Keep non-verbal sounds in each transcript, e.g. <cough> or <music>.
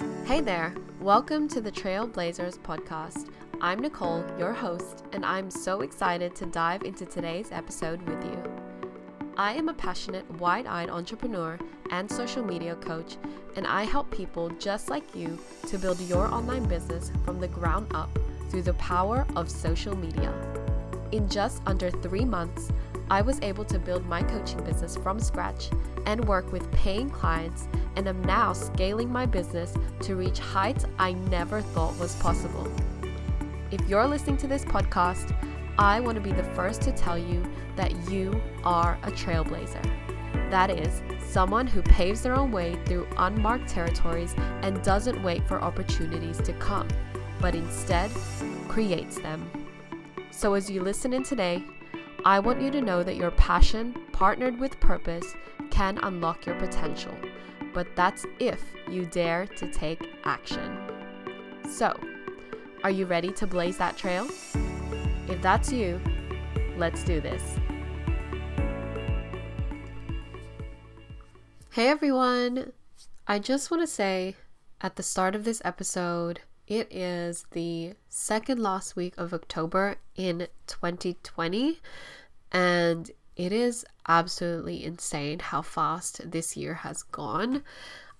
Hey there, welcome to the Trailblazers podcast. I'm Nicole, your host, and I'm so excited to dive into today's episode with you. I am a passionate, wide eyed entrepreneur and social media coach, and I help people just like you to build your online business from the ground up through the power of social media. In just under three months, I was able to build my coaching business from scratch and work with paying clients, and am now scaling my business to reach heights I never thought was possible. If you're listening to this podcast, I want to be the first to tell you that you are a trailblazer. That is, someone who paves their own way through unmarked territories and doesn't wait for opportunities to come, but instead creates them. So, as you listen in today, I want you to know that your passion, partnered with purpose, can unlock your potential. But that's if you dare to take action. So, are you ready to blaze that trail? If that's you, let's do this. Hey everyone! I just want to say at the start of this episode, it is the second last week of October in 2020, and it is absolutely insane how fast this year has gone.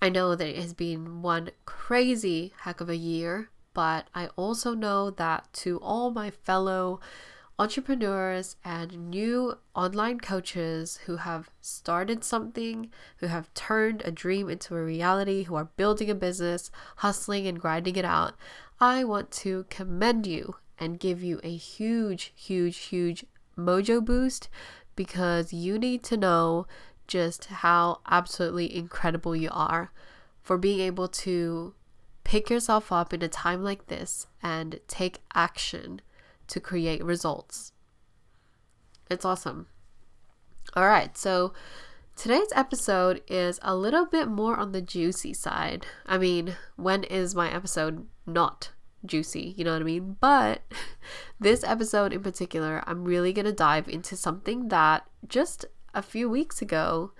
I know that it has been one crazy heck of a year, but I also know that to all my fellow entrepreneurs and new online coaches who have started something, who have turned a dream into a reality, who are building a business, hustling and grinding it out, I want to commend you and give you a huge, huge, huge mojo boost because you need to know just how absolutely incredible you are for being able to pick yourself up in a time like this and take action to create results. It's awesome. All right, so today's episode is a little bit more on the juicy side. I mean, when is my episode not juicy? You know what I mean? But <laughs> this episode in particular, I'm really going to dive into something that just a few weeks ago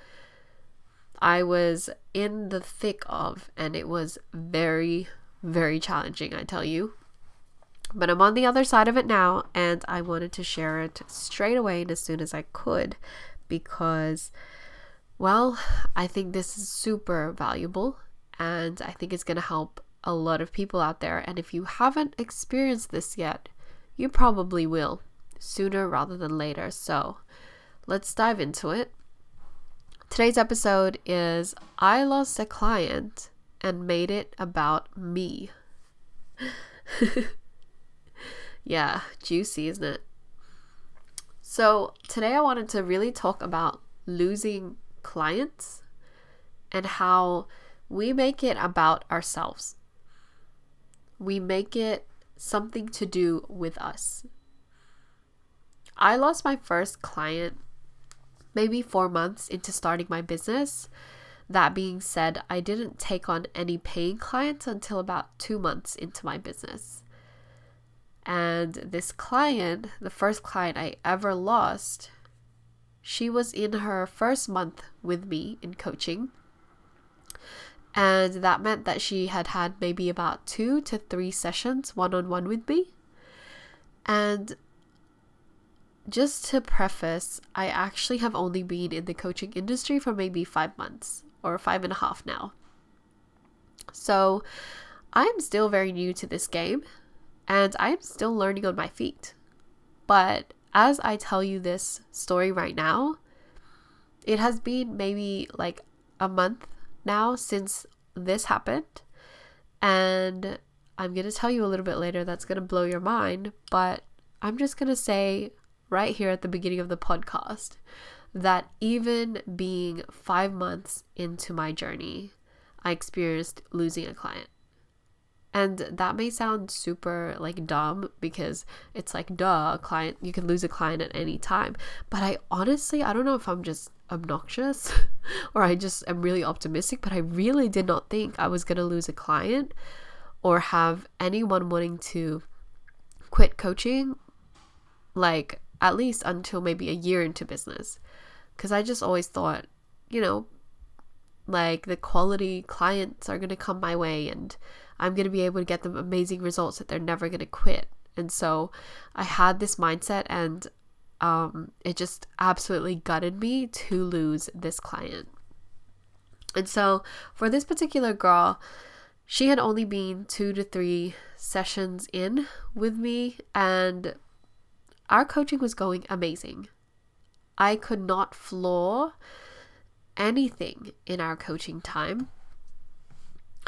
I was in the thick of, and it was very, very challenging, I tell you. But I'm on the other side of it now, and I wanted to share it straight away and as soon as I could because, well, I think this is super valuable and I think it's going to help a lot of people out there. And if you haven't experienced this yet, you probably will sooner rather than later. So let's dive into it. Today's episode is I lost a client and made it about me. <laughs> yeah, juicy, isn't it? So, today I wanted to really talk about losing clients and how we make it about ourselves. We make it something to do with us. I lost my first client maybe four months into starting my business. That being said, I didn't take on any paying clients until about two months into my business. And this client, the first client I ever lost, she was in her first month with me in coaching. And that meant that she had had maybe about two to three sessions one on one with me. And just to preface, I actually have only been in the coaching industry for maybe five months or five and a half now. So I'm still very new to this game and I'm still learning on my feet. But as I tell you this story right now, it has been maybe like a month now since this happened. And I'm going to tell you a little bit later that's going to blow your mind. But I'm just going to say right here at the beginning of the podcast that even being five months into my journey, I experienced losing a client. And that may sound super like dumb because it's like, duh, a client, you can lose a client at any time. But I honestly, I don't know if I'm just obnoxious <laughs> or I just am really optimistic, but I really did not think I was going to lose a client or have anyone wanting to quit coaching like at least until maybe a year into business. Because I just always thought, you know, Like the quality clients are going to come my way and I'm going to be able to get them amazing results that they're never going to quit. And so I had this mindset and um, it just absolutely gutted me to lose this client. And so for this particular girl, she had only been two to three sessions in with me, and our coaching was going amazing. I could not floor anything in our coaching time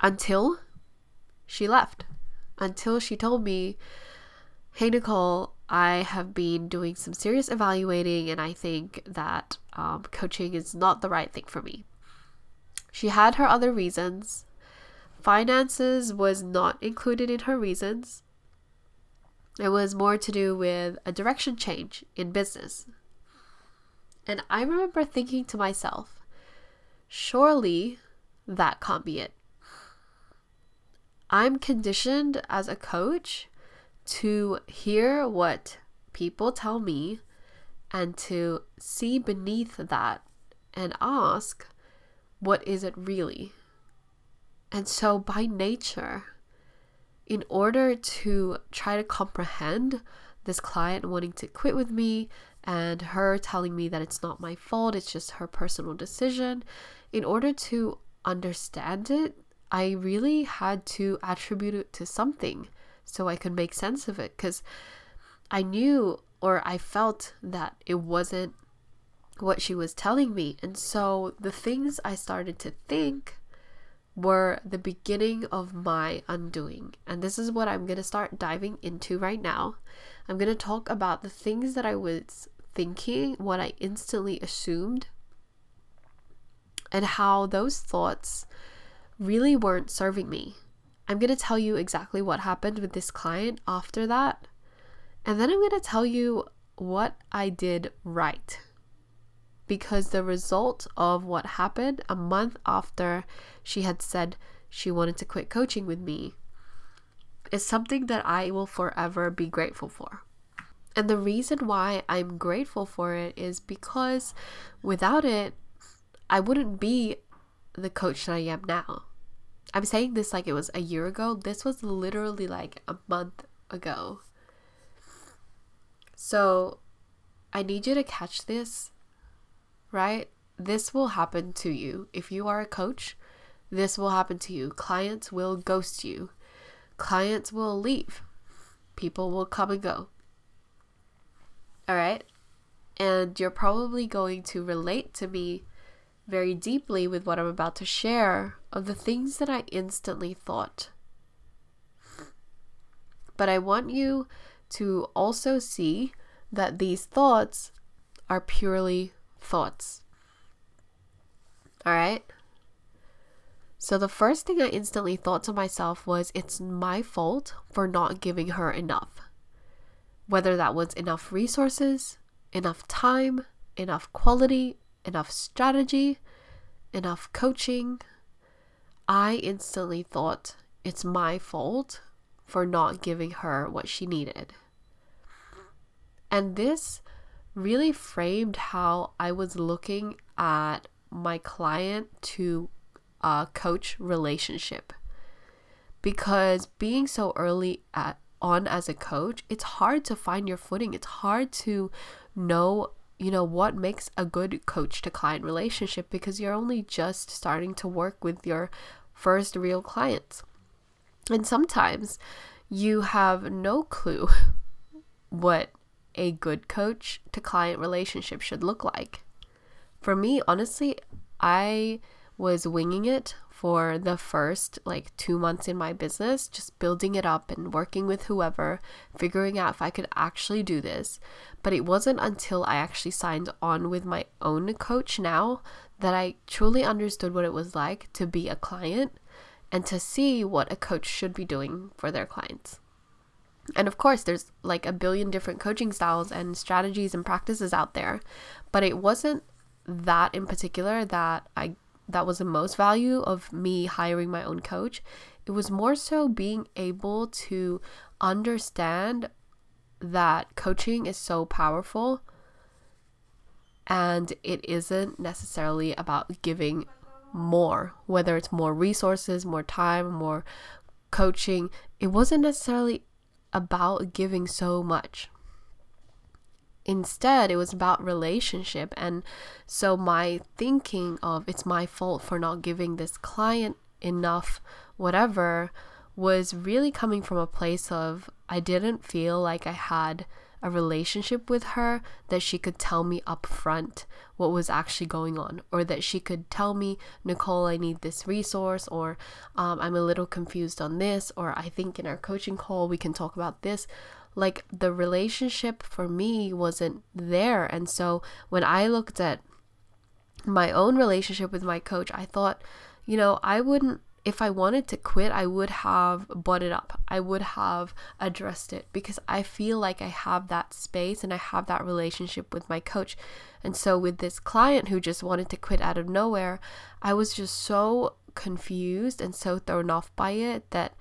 until she left. Until she told me, Hey, Nicole, I have been doing some serious evaluating, and I think that um, coaching is not the right thing for me. She had her other reasons. Finances was not included in her reasons. It was more to do with a direction change in business. And I remember thinking to myself, surely that can't be it. I'm conditioned as a coach to hear what people tell me and to see beneath that and ask, what is it really? And so, by nature, in order to try to comprehend this client wanting to quit with me and her telling me that it's not my fault, it's just her personal decision, in order to understand it, I really had to attribute it to something so I could make sense of it because I knew or I felt that it wasn't what she was telling me. And so the things I started to think were the beginning of my undoing. And this is what I'm going to start diving into right now. I'm going to talk about the things that I was thinking, what I instantly assumed, and how those thoughts really weren't serving me. I'm going to tell you exactly what happened with this client after that. And then I'm going to tell you what I did right. Because the result of what happened a month after she had said she wanted to quit coaching with me is something that I will forever be grateful for. And the reason why I'm grateful for it is because without it, I wouldn't be the coach that I am now. I'm saying this like it was a year ago. This was literally like a month ago. So I need you to catch this, right? This will happen to you. If you are a coach, this will happen to you. Clients will ghost you, clients will leave, people will come and go. All right? And you're probably going to relate to me very deeply with what I'm about to share of the things that I instantly thought. But I want you to also see that these thoughts are purely thoughts. All right? So the first thing I instantly thought to myself was it's my fault for not giving her enough. Whether that was enough resources, enough time, enough quality, enough strategy, enough coaching, I instantly thought it's my fault for not giving her what she needed. And this really framed how I was looking at my client to uh, coach relationship. Because being so early at, on as a coach, it's hard to find your footing. It's hard to know you know, what makes a good coach to client relationship because you're only just starting to work with your first real clients. And sometimes you have no clue <laughs> what a good coach to client relationship should look like. For me, honestly, I was winging it for the first like two months in my business, just building it up and working with whoever, figuring out if I could actually do this. But it wasn't until I actually signed on with my own coach now that I truly understood what it was like to be a client and to see what a coach should be doing for their clients. And of course, there's like a billion different coaching styles and strategies and practices out there, but it wasn't that in particular that I that was the most value of me hiring my own coach. It was more so being able to understand that coaching is so powerful and it isn't necessarily about giving more, whether it's more resources, more time, more coaching. It wasn't necessarily about giving so much. Instead, it was about relationship. And so my thinking of it's my fault for not giving this client enough, whatever, was really coming from a place of I didn't feel like I had a relationship with her that she could tell me up front what was actually going on or that she could tell me nicole i need this resource or um, i'm a little confused on this or i think in our coaching call we can talk about this like the relationship for me wasn't there and so when i looked at my own relationship with my coach i thought you know i wouldn't if I wanted to quit, I would have brought it up. I would have addressed it because I feel like I have that space and I have that relationship with my coach. And so, with this client who just wanted to quit out of nowhere, I was just so confused and so thrown off by it that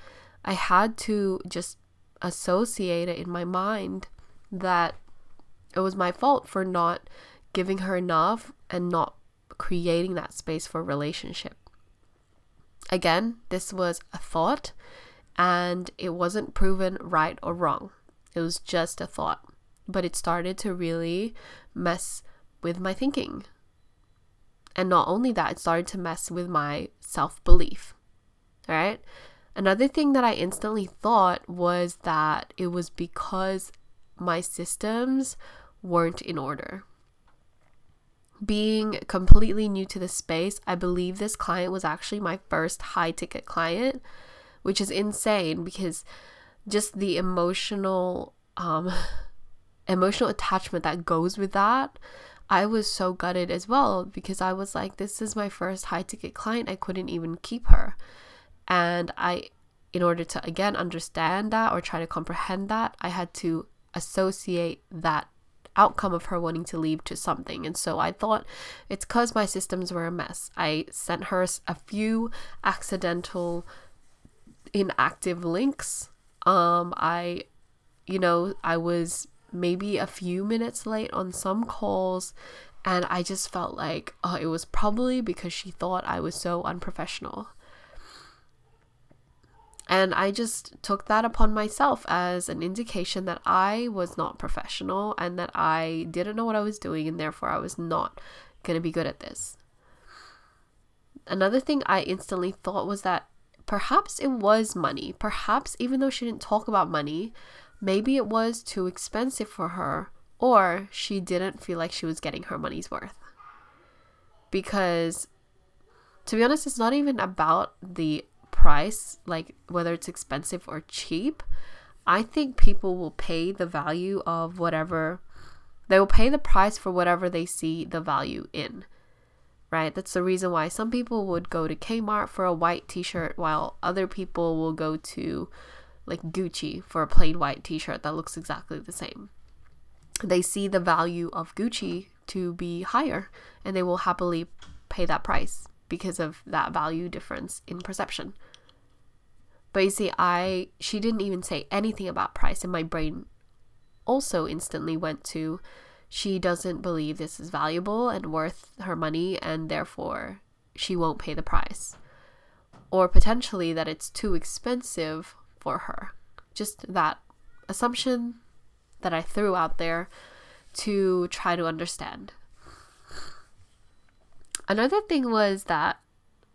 I had to just associate it in my mind that it was my fault for not giving her enough and not creating that space for relationship. Again, this was a thought and it wasn't proven right or wrong. It was just a thought. But it started to really mess with my thinking. And not only that, it started to mess with my self belief. All right. Another thing that I instantly thought was that it was because my systems weren't in order being completely new to the space, I believe this client was actually my first high ticket client, which is insane because just the emotional um <laughs> emotional attachment that goes with that. I was so gutted as well because I was like this is my first high ticket client. I couldn't even keep her. And I in order to again understand that or try to comprehend that, I had to associate that outcome of her wanting to leave to something. And so I thought it's because my systems were a mess. I sent her a few accidental inactive links. Um, I, you know, I was maybe a few minutes late on some calls. And I just felt like oh, it was probably because she thought I was so unprofessional. And I just took that upon myself as an indication that I was not professional and that I didn't know what I was doing, and therefore I was not going to be good at this. Another thing I instantly thought was that perhaps it was money. Perhaps even though she didn't talk about money, maybe it was too expensive for her, or she didn't feel like she was getting her money's worth. Because to be honest, it's not even about the price, like whether it's expensive or cheap, I think people will pay the value of whatever they will pay the price for whatever they see the value in. Right? That's the reason why some people would go to Kmart for a white t-shirt while other people will go to like Gucci for a plain white t-shirt that looks exactly the same. They see the value of Gucci to be higher and they will happily pay that price because of that value difference in perception. But you see, I she didn't even say anything about price, and my brain also instantly went to she doesn't believe this is valuable and worth her money, and therefore she won't pay the price. Or potentially that it's too expensive for her. Just that assumption that I threw out there to try to understand. Another thing was that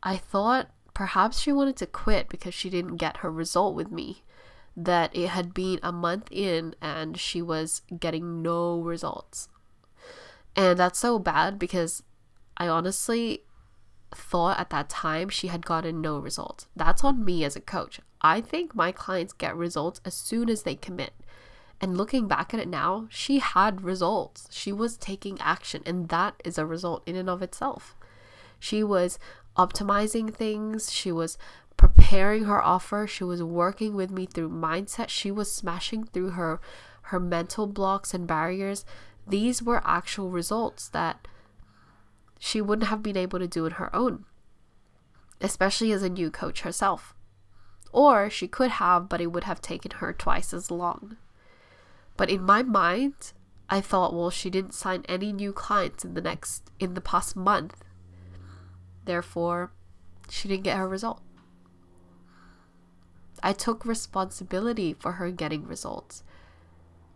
I thought Perhaps she wanted to quit because she didn't get her result with me. That it had been a month in and she was getting no results. And that's so bad because I honestly thought at that time she had gotten no results. That's on me as a coach. I think my clients get results as soon as they commit. And looking back at it now, she had results. She was taking action, and that is a result in and of itself. She was optimizing things. She was preparing her offer. She was working with me through mindset. She was smashing through her her mental blocks and barriers. These were actual results that she wouldn't have been able to do on her own, especially as a new coach herself. Or she could have, but it would have taken her twice as long. But in my mind, I thought, well, she didn't sign any new clients in the next in the past month Therefore, she didn't get her result. I took responsibility for her getting results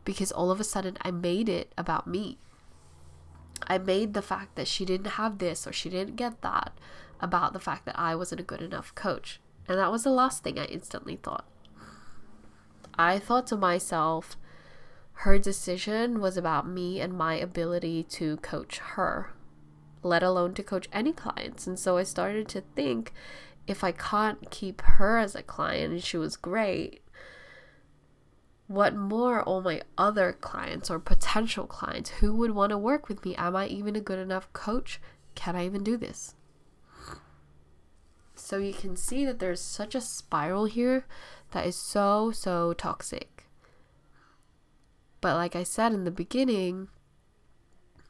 because all of a sudden I made it about me. I made the fact that she didn't have this or she didn't get that about the fact that I wasn't a good enough coach. And that was the last thing I instantly thought. I thought to myself, her decision was about me and my ability to coach her, let alone to coach any clients. And so I started to think if I can't keep her as a client and she was great, what more all my other clients or potential clients who would want to work with me? Am I even a good enough coach? Can I even do this? So you can see that there's such a spiral here that is so, so toxic. But like I said in the beginning,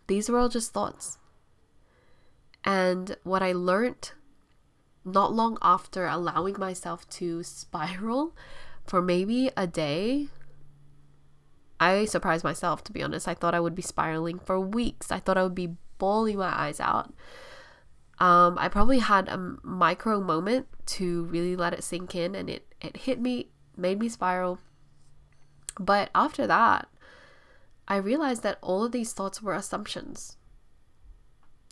these were all just thoughts. And what I learned not long after allowing myself to spiral for maybe a day, I surprised myself to be honest. I thought I would be spiraling for weeks. I thought I would be bawling my eyes out. Um, I probably had a micro moment to really let it sink in and it, it hit me, made me spiral. But after that, I realized that all of these thoughts were assumptions.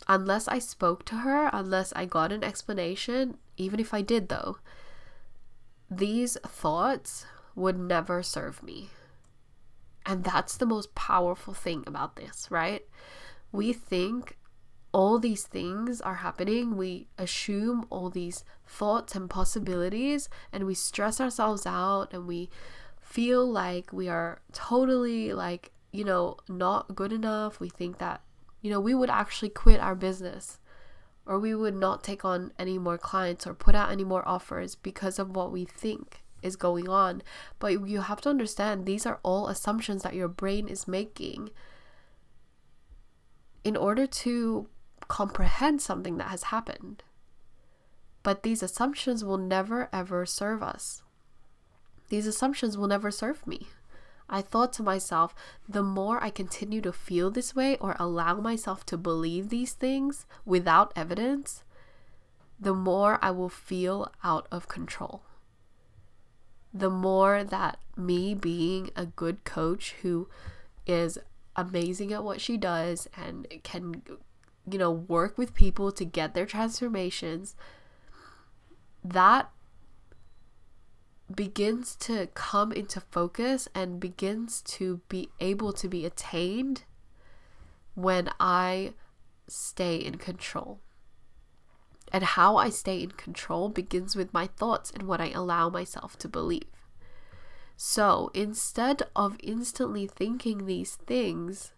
Unless I spoke to her, unless I got an explanation, even if I did though, these thoughts would never serve me. And that's the most powerful thing about this, right? We think all these things are happening, we assume all these thoughts and possibilities, and we stress ourselves out and we feel like we are totally like, you know, not good enough. We think that, you know, we would actually quit our business or we would not take on any more clients or put out any more offers because of what we think is going on. But you have to understand these are all assumptions that your brain is making in order to comprehend something that has happened. But these assumptions will never ever serve us. These assumptions will never serve me. I thought to myself, the more I continue to feel this way or allow myself to believe these things without evidence, the more I will feel out of control. The more that me being a good coach who is amazing at what she does and can you know, work with people to get their transformations, that begins to come into focus and begins to be able to be attained when I stay in control. And how I stay in control begins with my thoughts and what I allow myself to believe. So instead of instantly thinking these things,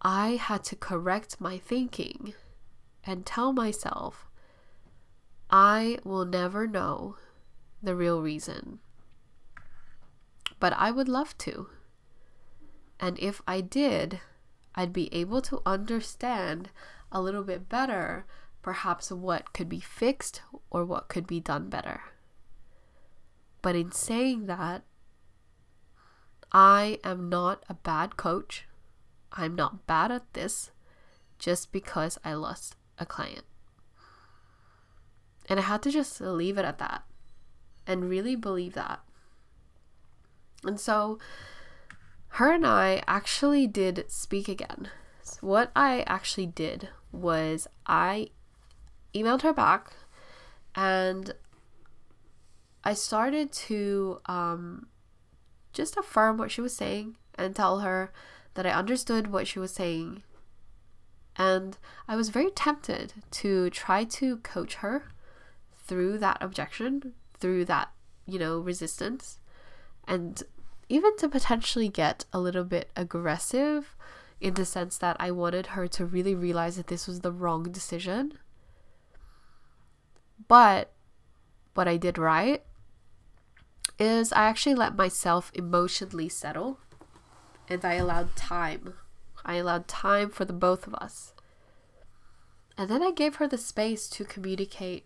I had to correct my thinking and tell myself, I will never know the real reason. But I would love to. And if I did, I'd be able to understand a little bit better perhaps what could be fixed or what could be done better. But in saying that, I am not a bad coach. I'm not bad at this just because I lost a client. And I had to just leave it at that and really believe that. And so her and I actually did speak again. So what I actually did was I emailed her back and I started to um, just affirm what she was saying and tell her that I understood what she was saying. And I was very tempted to try to coach her through that objection, through that, you know, resistance, and even to potentially get a little bit aggressive in the sense that I wanted her to really realize that this was the wrong decision. But what I did right is I actually let myself emotionally settle and I allowed time. I allowed time for the both of us. And then I gave her the space to communicate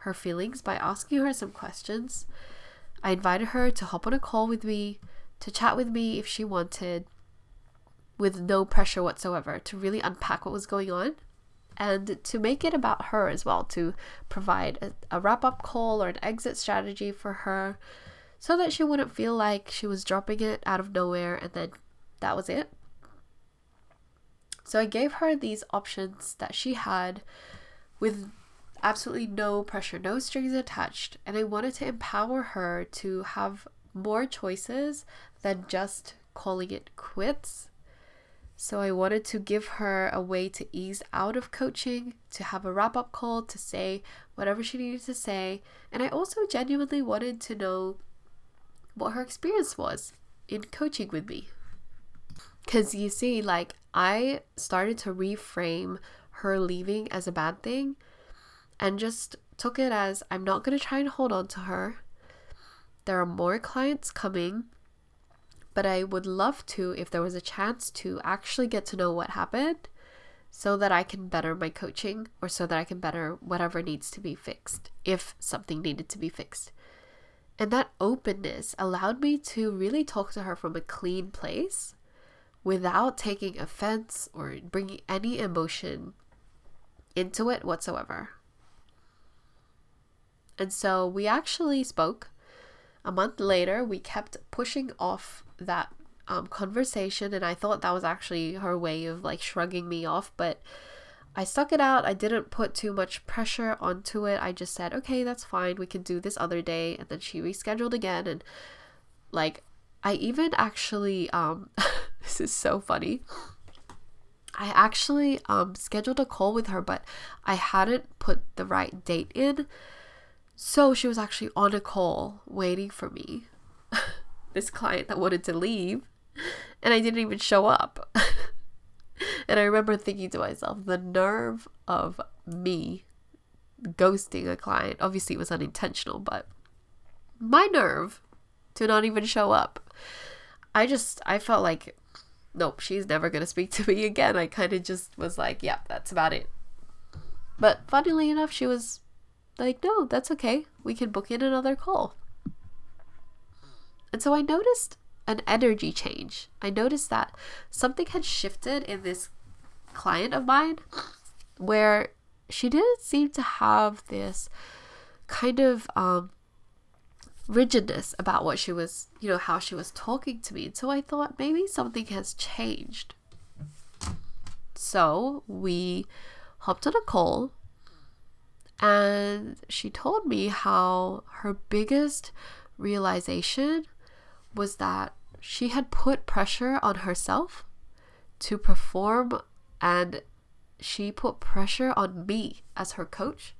her feelings by asking her some questions. I invited her to hop on a call with me, to chat with me if she wanted, with no pressure whatsoever, to really unpack what was going on. and to make it about her as well, to provide a, a wrap up call or an exit strategy for her so that she wouldn't feel like she was dropping it out of nowhere and then that was it. So I gave her these options that she had with absolutely no pressure, no strings attached, and I wanted to empower her to have more choices than just calling it quits. So I wanted to give her a way to ease out of coaching, to have a wrap up call, to say whatever she needed to say. And I also genuinely wanted to know what her experience was in coaching with me. Because you see, like, I started to reframe her leaving as a bad thing and just took it as I'm not going to try and hold on to her. There are more clients coming, but I would love to, if there was a chance to actually get to know what happened so that I can better my coaching or so that I can better whatever needs to be fixed, if something needed to be fixed. And that openness allowed me to really talk to her from a clean place without taking offense or bringing any emotion into it whatsoever. And so we actually spoke. A month later, we kept pushing off that um, conversation, and I thought that was actually her way of like shrugging me off, but I stuck it out. I didn't put too much pressure onto it. I just said, okay, that's fine. We can do this other day. And then she rescheduled again. And like, I even actually, um, <laughs> this is so funny. I actually um, scheduled a call with her, but I hadn't put the right date in. So she was actually on a call waiting for me. <laughs> this client that wanted to leave. And I didn't even show up. <laughs> And I remember thinking to myself, the nerve of me ghosting a client. Obviously, it was unintentional, but my nerve to not even show up. I just, I felt like, nope, she's never going to speak to me <laughs> again. I kind of just was like, yeah, that's about it. But funnily enough, she was like, no, that's okay. We can book in another call. And so I noticed an energy change. I noticed that something had shifted in this client of mine where she didn't seem to have this kind of um, rigidness about what she was, you know, how she was talking to me. And so I thought maybe something has changed. So we hopped on a call and she told me how her biggest realization was that she had put pressure on herself to perform and she put pressure on me as her coach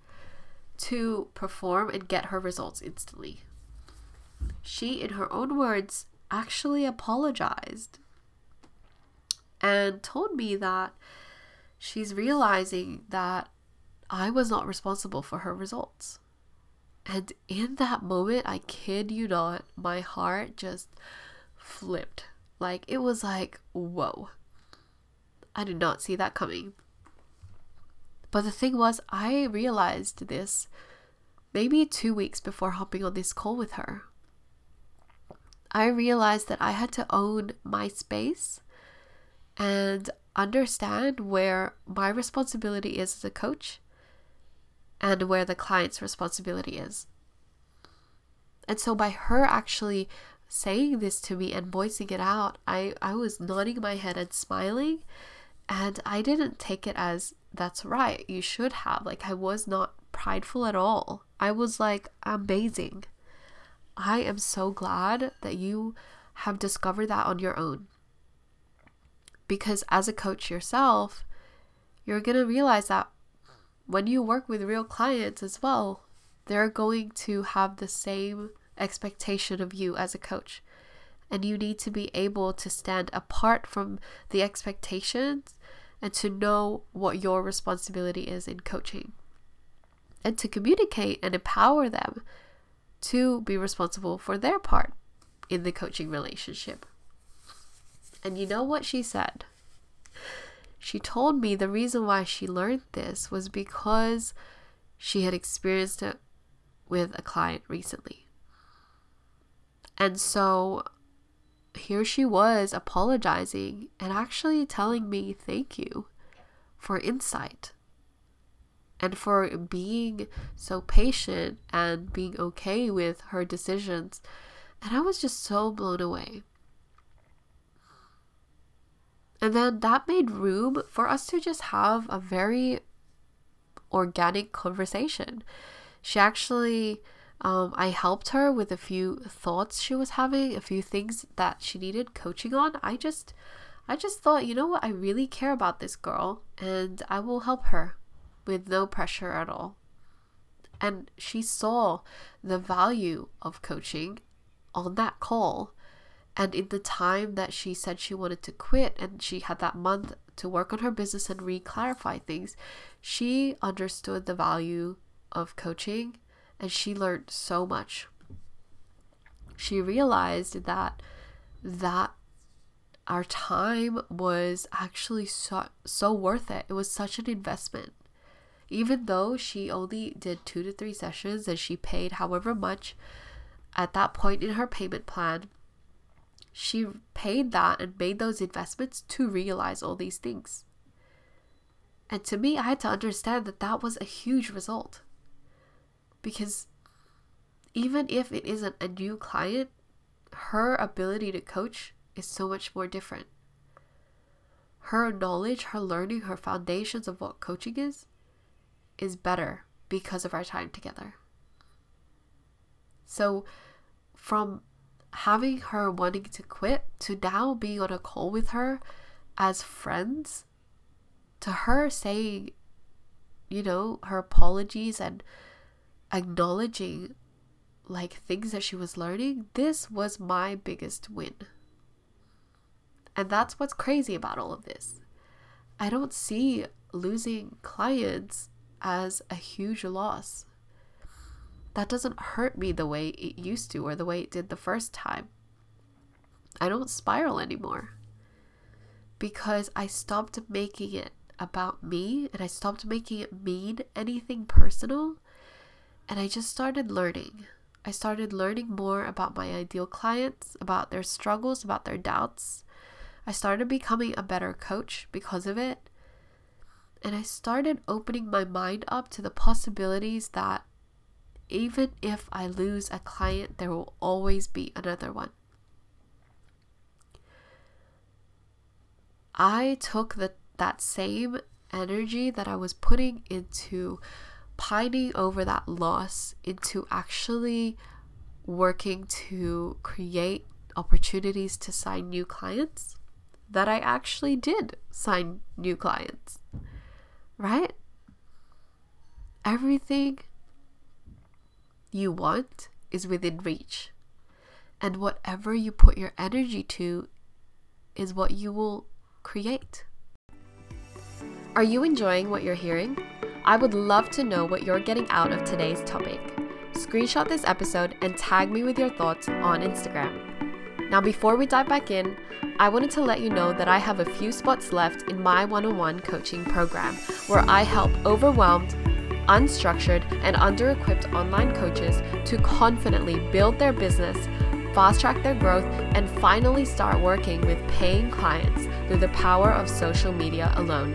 to perform and get her results instantly. She, in her own words, actually apologized and told me that she's realizing that I was not responsible for her results. And in that moment, I kid you not, my heart just flipped. Like, it was like, whoa. I did not see that coming. But the thing was, I realized this maybe two weeks before hopping on this call with her. I realized that I had to own my space and understand where my responsibility is as a coach and where the client's responsibility is. And so, by her actually saying this to me and voicing it out, I, I was nodding my head and smiling. And I didn't take it as that's right, you should have. Like, I was not prideful at all. I was like, amazing. I am so glad that you have discovered that on your own. Because as a coach yourself, you're going to realize that when you work with real clients as well, they're going to have the same expectation of you as a coach. And you need to be able to stand apart from the expectations and to know what your responsibility is in coaching. And to communicate and empower them to be responsible for their part in the coaching relationship. And you know what she said? She told me the reason why she learned this was because she had experienced it with a client recently. And so here she was apologizing and actually telling me thank you for insight and for being so patient and being okay with her decisions. And I was just so blown away. And then that made room for us to just have a very organic conversation. She actually, um, I helped her with a few thoughts she was having, a few things that she needed coaching on. I just, I just thought, you know what, I really care about this girl and I will help her with no pressure at all. And she saw the value of coaching on that call. And in the time that she said she wanted to quit and she had that month to work on her business and re clarify things, she understood the value of coaching and she learned so much. She realized that that our time was actually so so worth it. It was such an investment even though she only did two to three sessions and she paid however much at that point in her payment plan, she paid that and made those investments to realize all these things. And to me, I had to understand that that was a huge result. Because even if it isn't a new client, her ability to coach is so much more different. Her knowledge, her learning, her foundations of what coaching is is better because of our time together. So, from having her wanting to quit to now being on a call with her as friends, to her saying, you know, her apologies and acknowledging like things that she was learning, this was my biggest win. And that's what's crazy about all of this. I don't see losing clients as a huge loss. That doesn't hurt me the way it used to or the way it did the first time. I don't spiral anymore because I stopped making it about me and I stopped making it mean anything personal and I just started learning. I started learning more about my ideal clients, about their struggles, about their doubts. I started becoming a better coach because of it and I started opening my mind up to the possibilities that even if I lose a client, there will always be another one. I took the, that same energy that I was putting into pining over that loss into actually working to create opportunities to sign new clients that I actually did sign new clients right? Everything you want is within reach. And whatever you put your energy to is what you will create. Are you enjoying what you're hearing? I would love to know what you're getting out of today's topic. Screenshot this episode and tag me with your thoughts on Instagram. Now, before we dive back in, I wanted to let you know that I have a few spots left in my one on one coaching program where I help overwhelmed, unstructured, and under equipped online coaches to confidently build their business, fast track their growth, and finally start working with paying clients through the power of social media alone.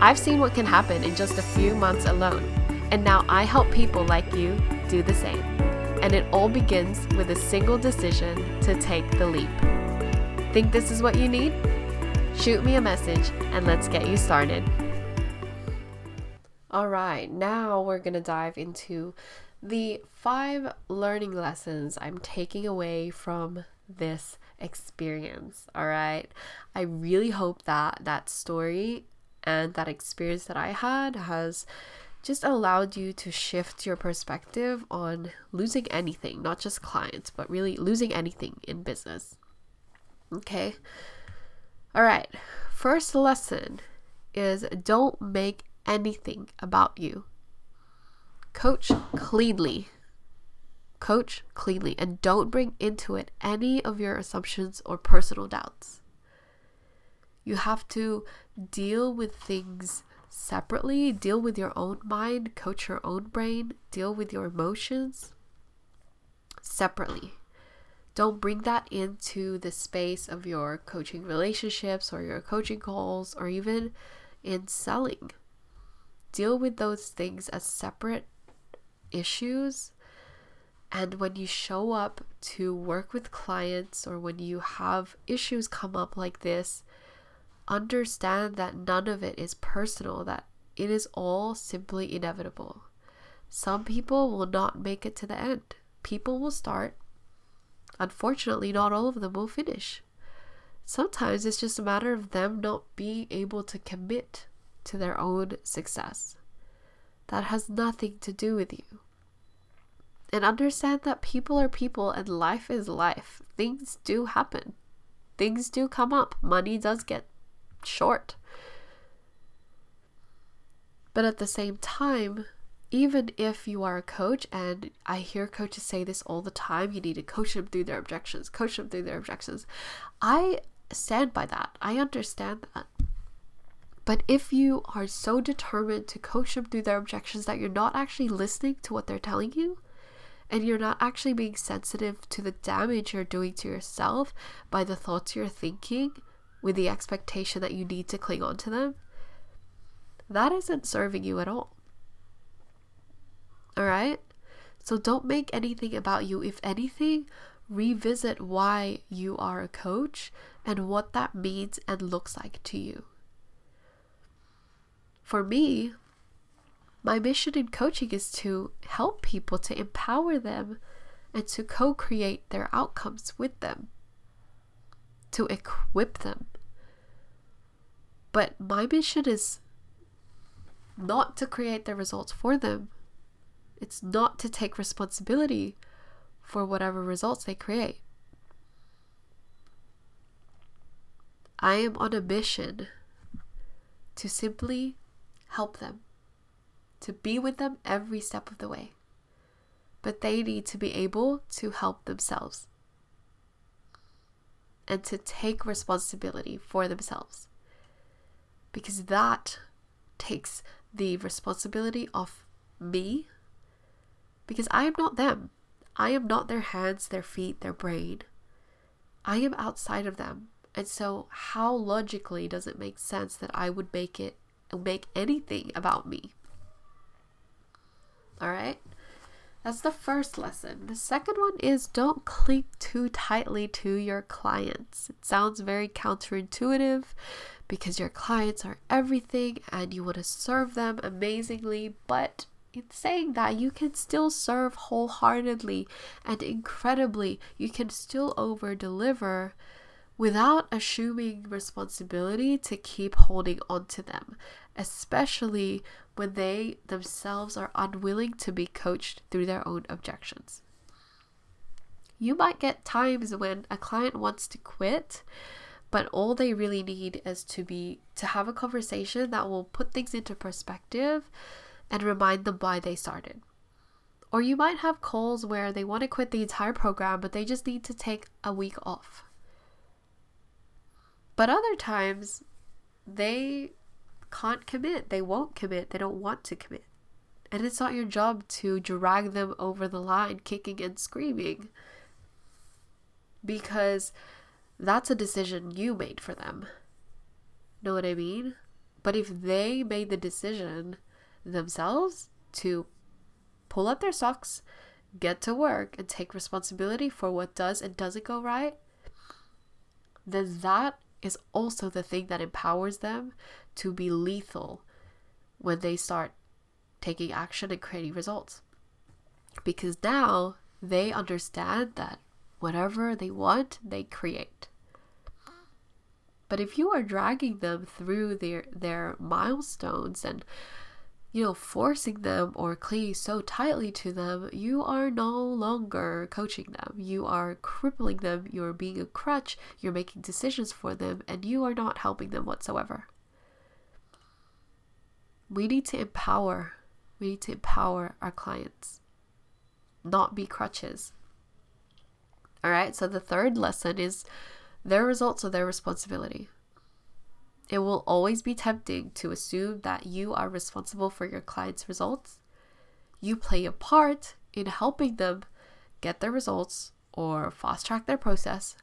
I've seen what can happen in just a few months alone, and now I help people like you do the same and it all begins with a single decision to take the leap. Think this is what you need? Shoot me a message and let's get you started. All right, now we're going to dive into the five learning lessons I'm taking away from this experience. All right, I really hope that that story and that experience that I had has just allowed you to shift your perspective on losing anything, not just clients, but really losing anything in business. Okay. All right. First lesson is don't make anything about you. Coach cleanly. Coach cleanly and don't bring into it any of your assumptions or personal doubts. You have to deal with things separately, deal with your own mind, coach your own brain, deal with your emotions separately. Don't bring that into the space of your coaching relationships or your coaching calls or even in selling. Deal with those things as separate issues. And when you show up to work with clients or when you have issues come up like this, understand that none of it is personal, that it is all simply inevitable. Some people will not make it to the end. People will start. Unfortunately, not all of them will finish. Sometimes it's just a matter of them not being able to commit to their own success. That has nothing to do with you. And understand that people are people and life is life. Things do happen. Things do come up. Money does get short. But at the same time, even if you are a coach, and I hear coaches say this all the time, you need to coach them through their objections, coach them through their objections. I stand by that. I understand that. But if you are so determined to coach them through their objections that you're not actually listening to what they're telling you, and you're not actually being sensitive to the damage you're doing to yourself by the thoughts you're thinking with the expectation that you need to cling on to them, that isn't serving you at all. All right? So don't make anything about you. If anything, revisit why you are a coach and what that means and looks like to you. For me, my mission in coaching is to help people, to empower them, and to co create their outcomes with them, to equip them. But my mission is not to create the results for them, it's not to take responsibility for whatever results they create. I am on a mission to simply help them, to be with them every step of the way. But they need to be able to help themselves and to take responsibility for themselves. Because that takes the responsibility off me because I am not them. I am not their hands, their feet, their brain. I am outside of them. And so, how logically does it make sense that I would make it make anything about me? All right? That's the first lesson. The second one is don't cling too tightly to your clients. It sounds very counterintuitive because your clients are everything and you want to serve them amazingly, but in saying that, you can still serve wholeheartedly and incredibly. You can still over deliver without assuming responsibility to keep holding on to them, especially when they themselves are unwilling to be coached through their own objections. You might get times when a client wants to quit, but all they really need is to be to have a conversation that will put things into perspective and remind them why they started. Or you might have calls where they want to quit the entire program, but they just need to take a week off. But other times, they can't commit. They won't commit. They don't want to commit. And it's not your job to drag them over the line, kicking and screaming, because that's a decision you made for them. Know what I mean? But if they made the decision themselves to pull up their socks, get to work, and take responsibility for what does and doesn't go right, then that is also the thing that empowers them to be lethal when they start taking action and creating results. Because now they understand that whatever they want, they create. But if you are dragging them through their their milestones and you know, forcing them or clinging so tightly to them, you are no longer coaching them. You are crippling them. You're being a crutch. You're making decisions for them, and you are not helping them whatsoever. We need to empower. We need to empower our clients, not be crutches. All right, so the third lesson is their results are their responsibility. It will always be tempting to assume that you are responsible for your client's results. You play a part in helping them get their results or fast track their process.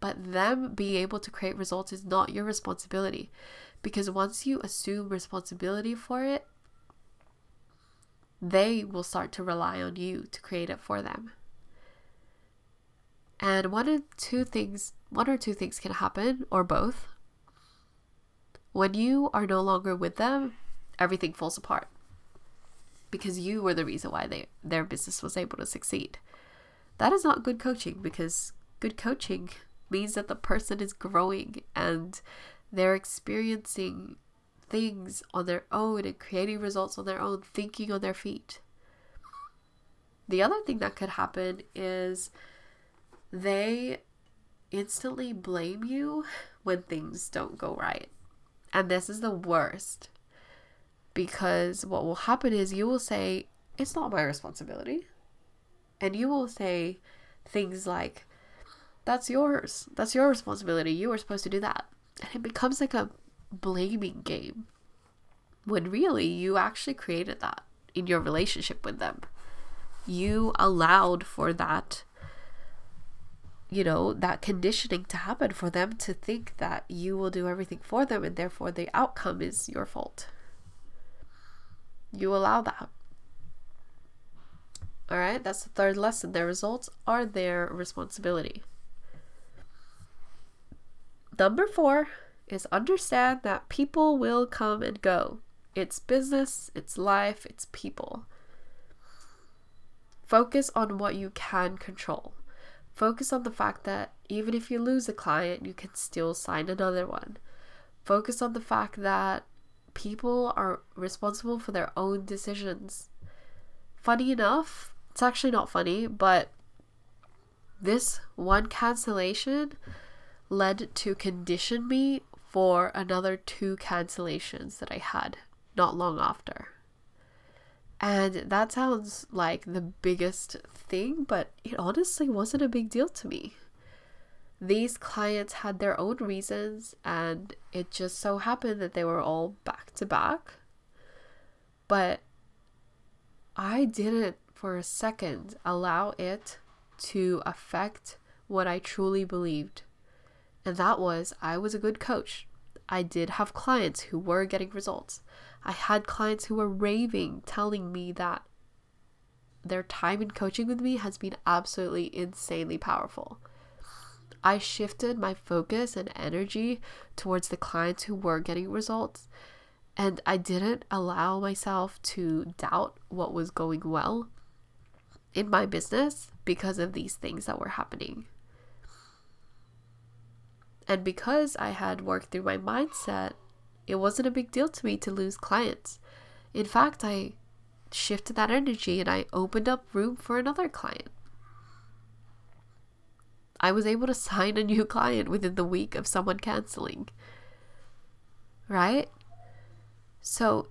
But them being able to create results is not your responsibility Because once you assume responsibility for it, they will start to rely on you to create it for them. And one or two things, one or two things can happen, or both. When you are no longer with them, everything falls apart because you were the reason why they, their business was able to succeed. That is not good coaching because good coaching means that the person is growing and they're experiencing things on their own and creating results on their own, thinking on their feet. The other thing that could happen is they instantly blame you when things don't go right. And this is the worst because what will happen is you will say, It's not my responsibility. And you will say things like, That's yours. That's your responsibility. You were supposed to do that. And it becomes like a blaming game when really you actually created that in your relationship with them. You allowed for that, you know, that conditioning to happen for them to think that you will do everything for them and therefore the outcome is your fault. You allow that. All right, that's the third lesson. Their results are their responsibility. Number four is understand that people will come and go. It's business, it's life, it's people. Focus on what you can control. Focus on the fact that even if you lose a client, you can still sign another one. Focus on the fact that people are responsible for their own decisions. Funny enough, it's actually not funny, but this one cancellation led to condition me for another two cancellations that I had not long after. And that sounds like the biggest thing, but it honestly wasn't a big deal to me. These clients had their own reasons, and it just so happened that they were all back to back. But I didn't for a second allow it to affect what I truly believed. And that was I was a good coach. I did have clients who were getting results. I had clients who were raving, telling me that their time in coaching with me has been absolutely insanely powerful. I shifted my focus and energy towards the clients who were getting results, and I didn't allow myself to doubt what was going well in my business because of these things that were happening. And because I had worked through my mindset, it wasn't a big deal to me to lose clients. In fact, I shifted that energy and I opened up room for another client. I was able to sign a new client within the week of someone canceling. Right? So,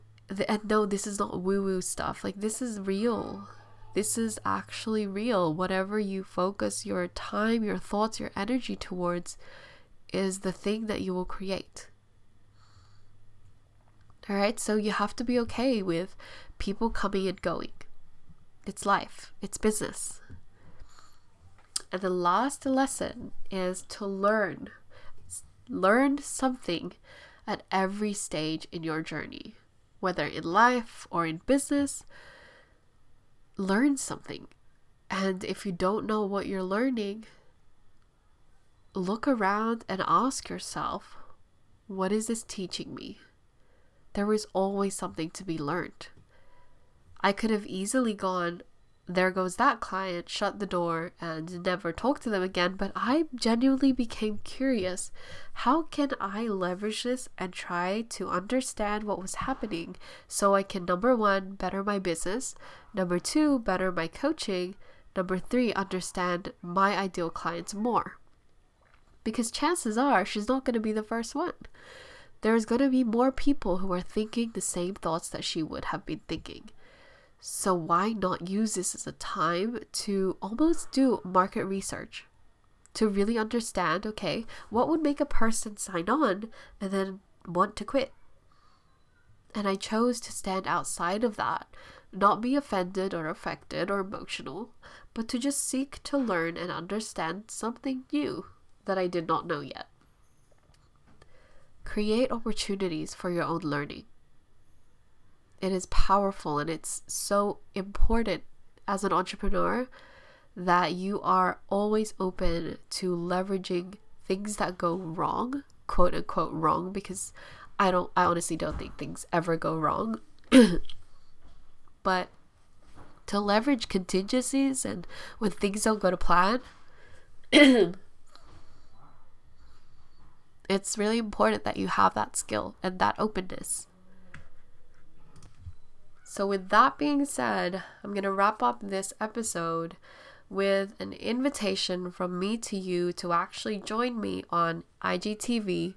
and no, this is not woo woo stuff. Like, this is real. This is actually real. Whatever you focus your time, your thoughts, your energy towards, is the thing that you will create. All right, so you have to be okay with people coming and going. It's life, it's business. And the last lesson is to learn. Learn something at every stage in your journey, whether in life or in business. Learn something. And if you don't know what you're learning, look around and ask yourself, what is this teaching me? There is always something to be learned. I could have easily gone, there goes that client, shut the door, and never talk to them again, but I genuinely became curious. How can I leverage this and try to understand what was happening so I can, number one, better my business, number two, better my coaching, number three, understand my ideal clients more? because chances are she's not going to be the first one. There's going to be more people who are thinking the same thoughts that she would have been thinking. So, why not use this as a time to almost do market research? To really understand, okay, what would make a person sign on and then want to quit? And I chose to stand outside of that, not be offended or affected or emotional, but to just seek to learn and understand something new that I did not know yet. Create opportunities for your own learning. It is powerful and it's so important as an entrepreneur that you are always open to leveraging things that go wrong, quote unquote wrong, because I don't, I honestly don't think things ever go wrong. <coughs> but to leverage contingencies and when things don't go to plan, <coughs> it's really important that you have that skill and that openness. So, with that being said, I'm going to wrap up this episode with an invitation from me to you to actually join me on IGTV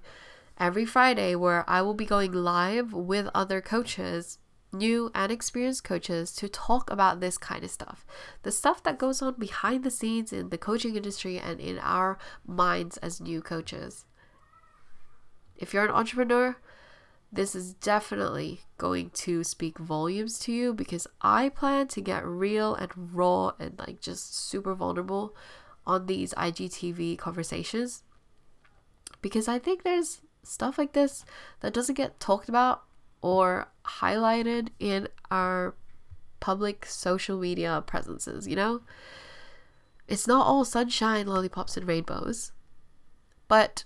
every Friday, where I will be going live with other coaches, new and experienced coaches, to talk about this kind of stuff. The stuff that goes on behind the scenes in the coaching industry and in our minds as new coaches. If you're an entrepreneur, this is definitely going to speak volumes to you because I plan to get real and raw and like just super vulnerable on these IGTV conversations because I think there's stuff like this that doesn't get talked about or highlighted in our public social media presences, you know? It's not all sunshine, lollipops, and rainbows, but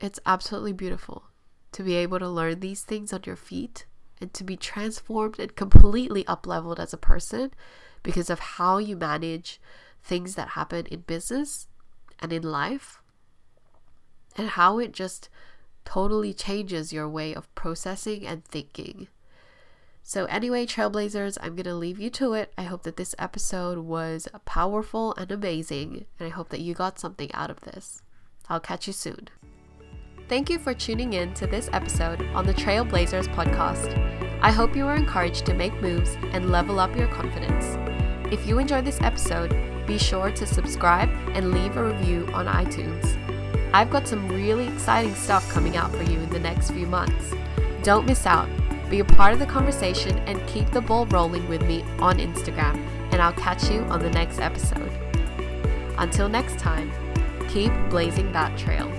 it's absolutely beautiful to be able to learn these things on your feet and to be transformed and completely up leveled as a person because of how you manage things that happen in business and in life and how it just totally changes your way of processing and thinking. So, anyway, Trailblazers, I'm going to leave you to it. I hope that this episode was powerful and amazing, and I hope that you got something out of this. I'll catch you soon. Thank you for tuning in to this episode on the Trailblazers podcast. I hope you are encouraged to make moves and level up your confidence. If you enjoyed this episode, be sure to subscribe and leave a review on iTunes. I've got some really exciting stuff coming out for you in the next few months. Don't miss out. Be a part of the conversation and keep the ball rolling with me on Instagram, and I'll catch you on the next episode. Until next time, keep blazing that trail.